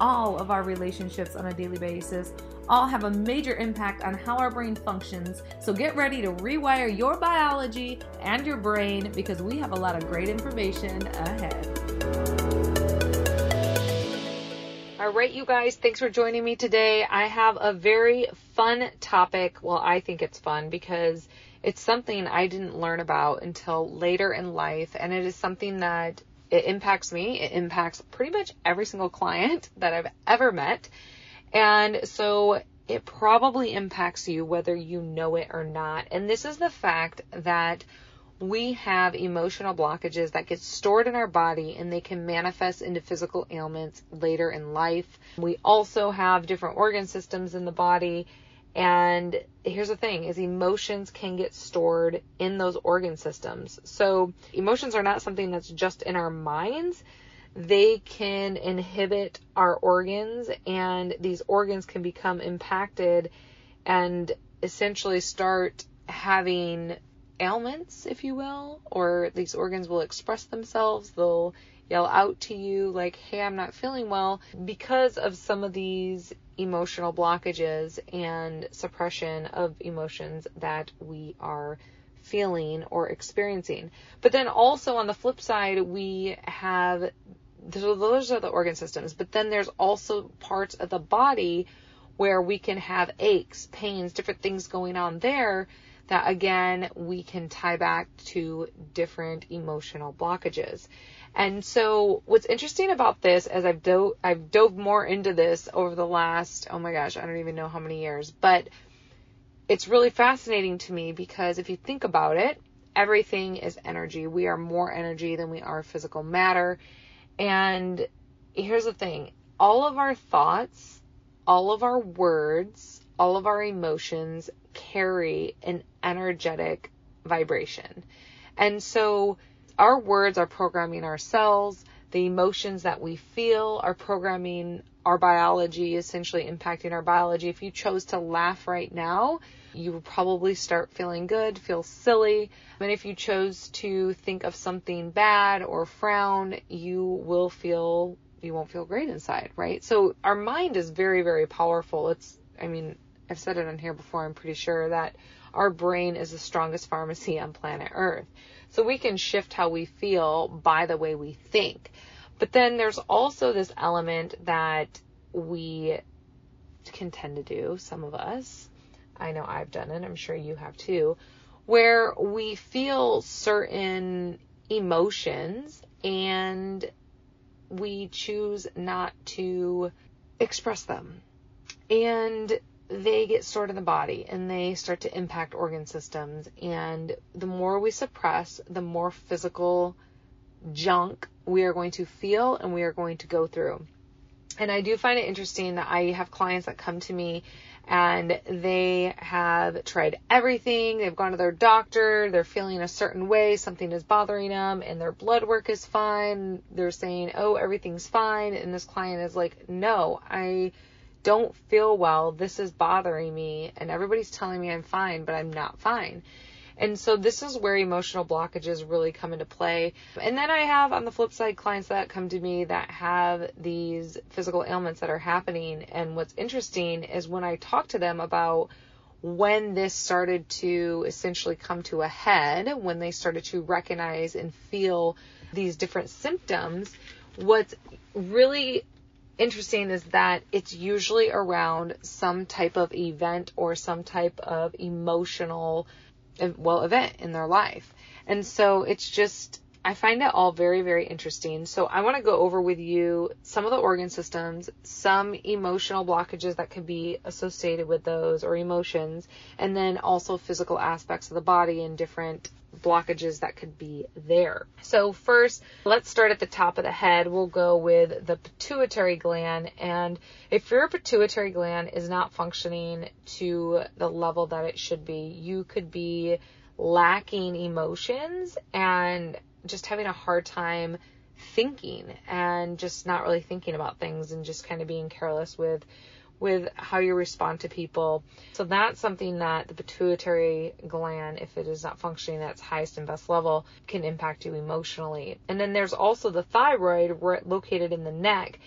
all of our relationships on a daily basis all have a major impact on how our brain functions. So get ready to rewire your biology and your brain because we have a lot of great information ahead. All right, you guys, thanks for joining me today. I have a very fun topic. Well, I think it's fun because it's something I didn't learn about until later in life, and it is something that it impacts me. It impacts pretty much every single client that I've ever met. And so it probably impacts you whether you know it or not. And this is the fact that we have emotional blockages that get stored in our body and they can manifest into physical ailments later in life. We also have different organ systems in the body. And here's the thing is emotions can get stored in those organ systems. So emotions are not something that's just in our minds they can inhibit our organs and these organs can become impacted and essentially start having ailments, if you will, or these organs will express themselves. They'll yell out to you like, hey, I'm not feeling well because of some of these emotional blockages and suppression of emotions that we are feeling or experiencing. But then also on the flip side, we have those are the organ systems. But then there's also parts of the body where we can have aches, pains, different things going on there that again we can tie back to different emotional blockages. And so what's interesting about this as I've dove I've dove more into this over the last oh my gosh, I don't even know how many years, but it's really fascinating to me because if you think about it, everything is energy. We are more energy than we are physical matter. And here's the thing all of our thoughts, all of our words, all of our emotions carry an energetic vibration. And so our words are programming our cells, the emotions that we feel are programming our biology, essentially impacting our biology. If you chose to laugh right now, you would probably start feeling good, feel silly. And if you chose to think of something bad or frown, you will feel, you won't feel great inside, right? So our mind is very, very powerful. It's, I mean, I've said it on here before, I'm pretty sure that our brain is the strongest pharmacy on planet Earth. So we can shift how we feel by the way we think. But then there's also this element that we can tend to do, some of us, I know I've done it, I'm sure you have too, where we feel certain emotions and we choose not to express them. And they get stored in the body and they start to impact organ systems. And the more we suppress, the more physical junk we are going to feel and we are going to go through. And I do find it interesting that I have clients that come to me and they have tried everything. They've gone to their doctor, they're feeling a certain way, something is bothering them, and their blood work is fine. They're saying, oh, everything's fine. And this client is like, no, I don't feel well. This is bothering me. And everybody's telling me I'm fine, but I'm not fine. And so this is where emotional blockages really come into play. And then I have on the flip side clients that come to me that have these physical ailments that are happening. And what's interesting is when I talk to them about when this started to essentially come to a head, when they started to recognize and feel these different symptoms, what's really interesting is that it's usually around some type of event or some type of emotional well event in their life. And so it's just I find it all very, very interesting. So I want to go over with you some of the organ systems, some emotional blockages that could be associated with those or emotions, and then also physical aspects of the body and different blockages that could be there. So first, let's start at the top of the head. We'll go with the pituitary gland. And if your pituitary gland is not functioning to the level that it should be, you could be lacking emotions and just having a hard time thinking and just not really thinking about things and just kind of being careless with with how you respond to people. So that's something that the pituitary gland, if it is not functioning at its highest and best level, can impact you emotionally. And then there's also the thyroid located in the neck.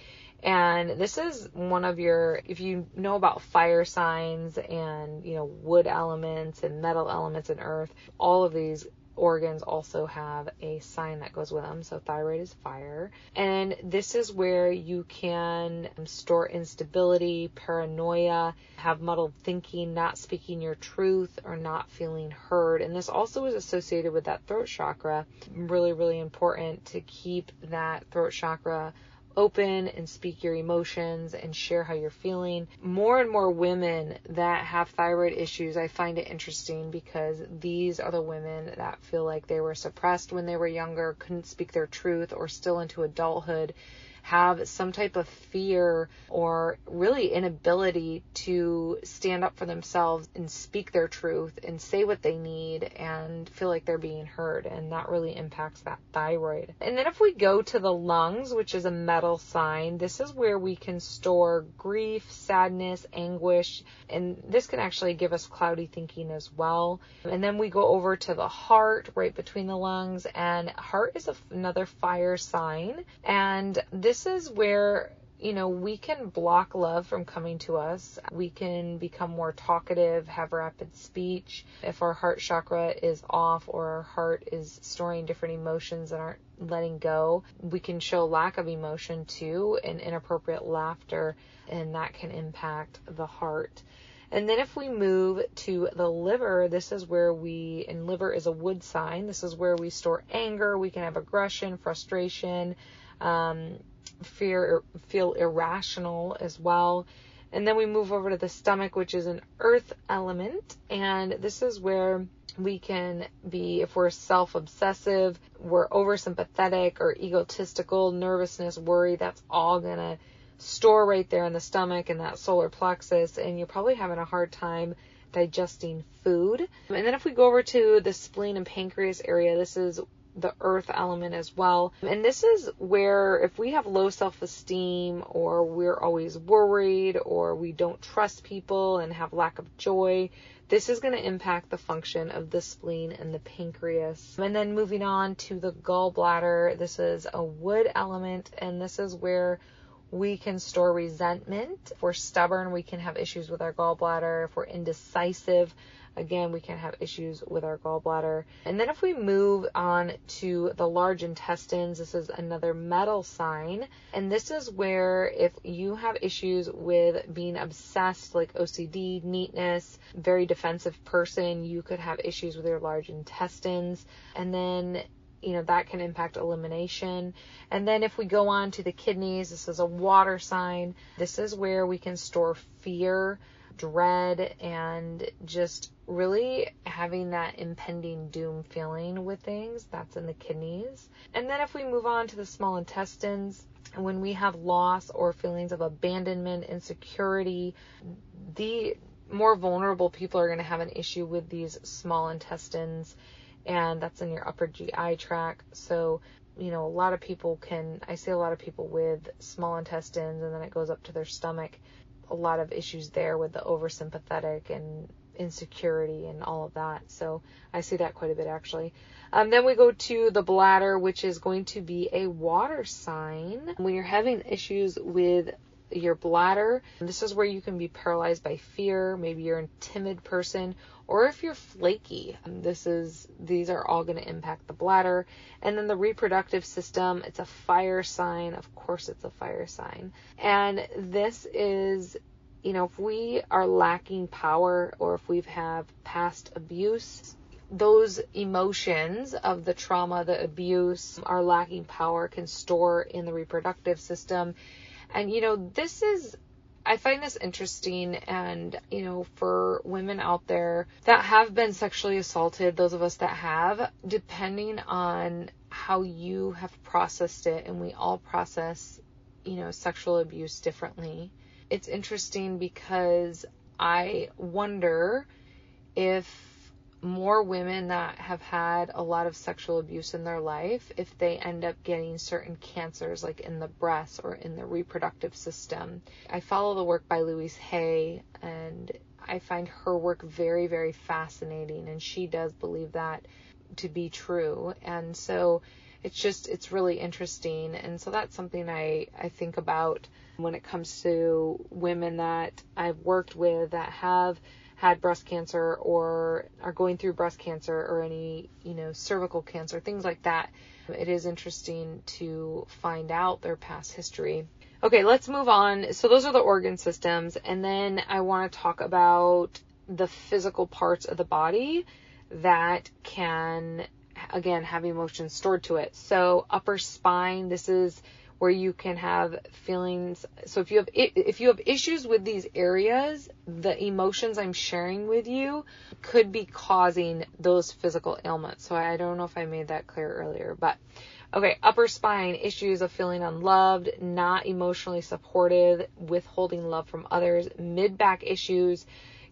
And this is one of your, if you know about fire signs and, you know, wood elements and metal elements and earth, all of these organs also have a sign that goes with them. So thyroid is fire. And this is where you can um, store instability, paranoia, have muddled thinking, not speaking your truth, or not feeling heard. And this also is associated with that throat chakra. Really, really important to keep that throat chakra open and speak your emotions and share how you're feeling. More and more women that have thyroid issues, I find it interesting because these are the women that feel like they were suppressed when they were younger, couldn't speak their truth, or still into adulthood have some type of fear or really inability to stand up for themselves and speak their truth and say what they need and feel like they're being heard. And that really impacts that thyroid. And then if we go to the lungs, which is a metal sign, this is where we can store grief, sadness, anguish, and this can actually give us cloudy thinking as well. And then we go over to the heart right between the lungs, and heart is a, another fire sign. And this this is where you know, we can block love from coming to us. We can become more talkative, have rapid speech. If our heart chakra is off or our heart is storing different emotions and aren't letting go, we can show lack of emotion too and inappropriate laughter, and that can impact the heart. And then if we move to the liver, this is where we, and liver is a wood sign, this is where we store anger, we can have aggression, frustration, um, fear, feel irrational as well. And then we move over to the stomach, which is an earth element. And this is where we can be, if we're self obsessive, we're oversympathetic or egotistical, nervousness, worry, that's all going to store right there in the stomach and that solar plexus. And you're probably having a hard time digesting food. And then if we go over to the spleen and pancreas area, this is the earth element as well. And this is where if we have low self esteem or we're always worried or we don't trust people and have lack of joy, this is going to impact the function of the spleen and the pancreas. And then moving on to the gallbladder, this is a wood element and this is where we can store resentment. If we're stubborn, we can have issues with our gallbladder. If we're indecisive, Again, we can have issues with our gallbladder. And then if we move on to the large intestines, this is another metal sign. And this is where if you have issues with being obsessed, like OCD, neatness, very defensive person, you could have issues with your large intestines. And then you know that can impact elimination and then if we go on to the kidneys this is a water sign this is where we can store fear dread and just really having that impending doom feeling with things. That's in the kidneys. And then if we move on to the small intestines, when we have loss or feelings of abandonment, insecurity, the more vulnerable people are going to have an issue with these small intestines, and that's in your upper GI tract. So, you know, a lot of people can, I see a lot of people with small intestines, and then it goes up to their stomach a lot of issues there with the oversympathetic and insecurity and all of that. So I see that quite a bit actually. Um, then we go to the bladder, which is going to be a water sign. When you're having issues with your bladder. This is where you can be paralyzed by fear. Maybe you're a timid person, or if you're flaky. This is these are all going to impact the bladder. And then the reproductive system. It's a fire sign. Of course, it's a fire sign. And this is you know, if we are lacking power or if we've have past abuse, those emotions of the trauma, the abuse, our lacking power can store in the reproductive system and, you know, this is, I find this interesting. And, you know, for women out there that have been sexually assaulted, those of us that have, depending on how you have processed it, and we all process, you know, sexual abuse differently. It's interesting because I wonder if more women that have had a lot of sexual abuse in their life, if they end up getting certain cancers, like in the breast or in the reproductive system. I follow the work by Louise Hay, and I find her work very, very fascinating, and she does believe that to be true. And so it's just, it's really interesting. And so that's something I, I think about when it comes to women that I've worked with that have had breast cancer or are going through breast cancer or any, you know, cervical cancer, things like that. It is interesting to find out their past history. Okay, let's move on. So those are the organ systems and then I want to talk about the physical parts of the body that can again have emotions stored to it. So upper spine, this is where you can have feelings. So if you have if you have issues with these areas, the emotions I'm sharing with you could be causing those physical ailments. So I don't know if I made that clear earlier, but okay, upper spine issues of feeling unloved, not emotionally supported, withholding love from others, mid back issues,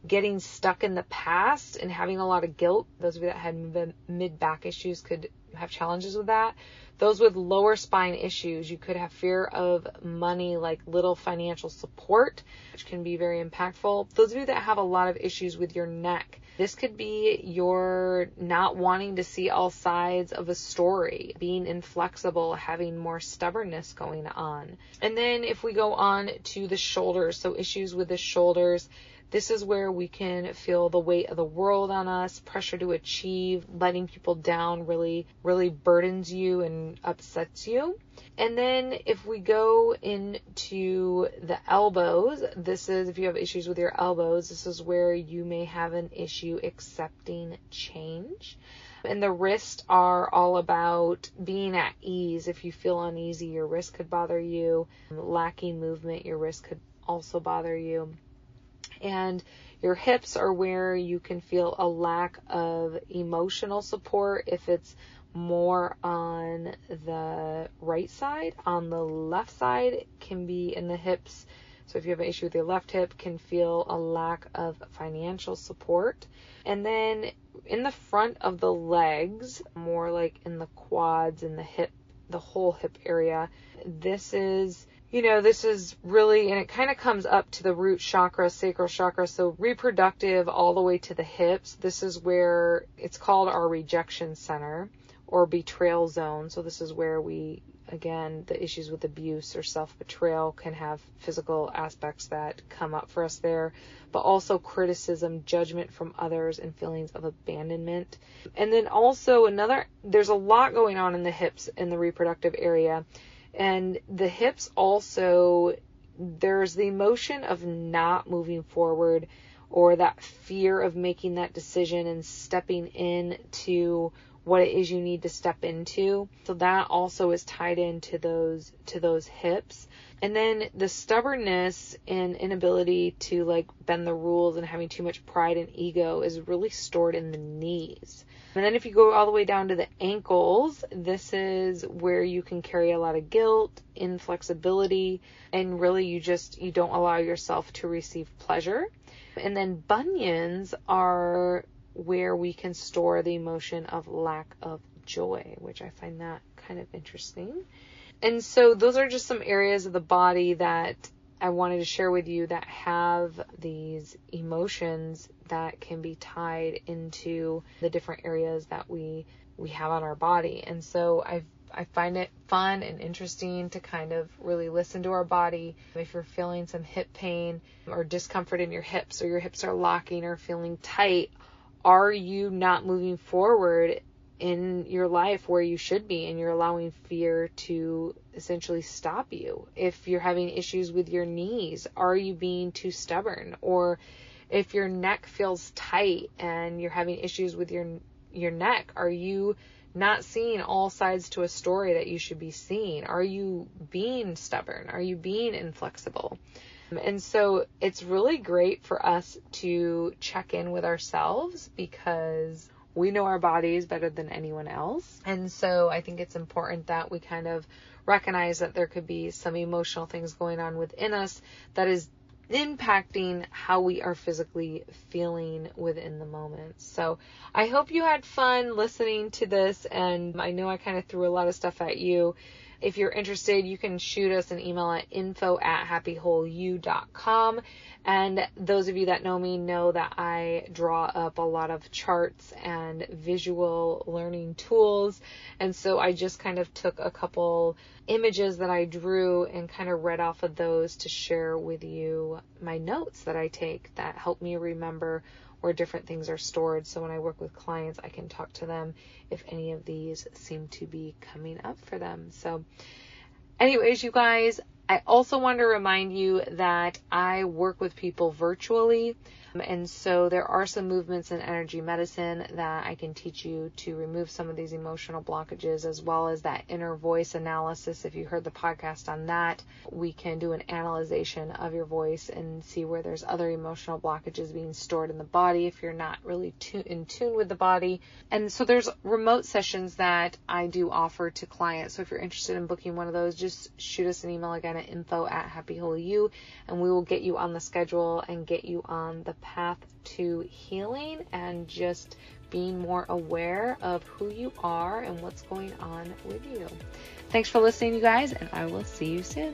getting stuck in the past and having a lot of guilt. Those of you that had mid back issues could have challenges with that. Those with lower spine issues, you could have fear of money, like little financial support, which can be very impactful. Those of you that have a lot of issues with your neck, this could be your not wanting to see all sides of a story, being inflexible, having more stubbornness going on. And then if we go on to the shoulders, so issues with the shoulders, this is where we can feel the weight of the world on us, pressure to achieve, letting people down really, really burdens you and upsets you. And then if we go into the elbows, this is if you have issues with your elbows, this is where you may have an issue accepting change. And the wrists are all about being at ease. If you feel uneasy, your wrist could bother you. Lacking movement, your wrist could also bother you and your hips are where you can feel a lack of emotional support if it's more on the right side. On the left side, can be in the hips. So if you have an issue with your left hip, can feel a lack of financial support. And then in the front of the legs, more like in the quads and the hip, the whole hip area, this is you know, this is really, and it kind of comes up to the root chakra, sacral chakra, so reproductive all the way to the hips. This is where it's called our rejection center or betrayal zone. So this is where we, again, the issues with abuse or self betrayal can have physical aspects that come up for us there, but also criticism, judgment from others, and feelings of abandonment. And then also another, there's a lot going on in the hips in the reproductive area and the hips also, there's the emotion of not moving forward or that fear of making that decision and stepping into what it is you need to step into. So that also is tied into those to those hips. And then the stubbornness and inability to like bend the rules and having too much pride and ego is really stored in the knees. And then if you go all the way down to the ankles, this is where you can carry a lot of guilt, inflexibility, and really you just you don't allow yourself to receive pleasure. And then bunions are where we can store the emotion of lack of joy, which I find that kind of interesting. And so those are just some areas of the body that I wanted to share with you that have these emotions that can be tied into the different areas that we we have on our body. And so I I find it fun and interesting to kind of really listen to our body. If you're feeling some hip pain or discomfort in your hips or your hips are locking or feeling tight, are you not moving forward in your life where you should be and you're allowing fear to essentially stop you. If you're having issues with your knees, are you being too stubborn? Or if your neck feels tight and you're having issues with your your neck, are you not seeing all sides to a story that you should be seeing? Are you being stubborn? Are you being inflexible? And so it's really great for us to check in with ourselves because we know our bodies better than anyone else. And so I think it's important that we kind of recognize that there could be some emotional things going on within us that is impacting how we are physically feeling within the moment. So I hope you had fun listening to this and I know I kind of threw a lot of stuff at you. If you're interested, you can shoot us an email at info at happywholeyou.com. And those of you that know me know that I draw up a lot of charts and visual learning tools. And so I just kind of took a couple images that I drew and kind of read off of those to share with you my notes that I take that help me remember where different things are stored. So when I work with clients, I can talk to them if any of these seem to be coming up for them. So, anyways, you guys, I also want to remind you that I work with people virtually. Um, and so there are some movements in energy medicine that I can teach you to remove some of these emotional blockages, as well as that inner voice analysis. If you heard the podcast on that, we can do an analyzation of your voice and see where there's other emotional blockages being stored in the body if you're not really in tune with the body. And so there's remote sessions that I do offer to clients. So if you're interested in booking one of those, just shoot us an email again at info at You, and we will get you on the schedule and get you on the path to healing and just being more aware of who you are and what's going on with you. Thanks for listening, you guys, and I will see you soon.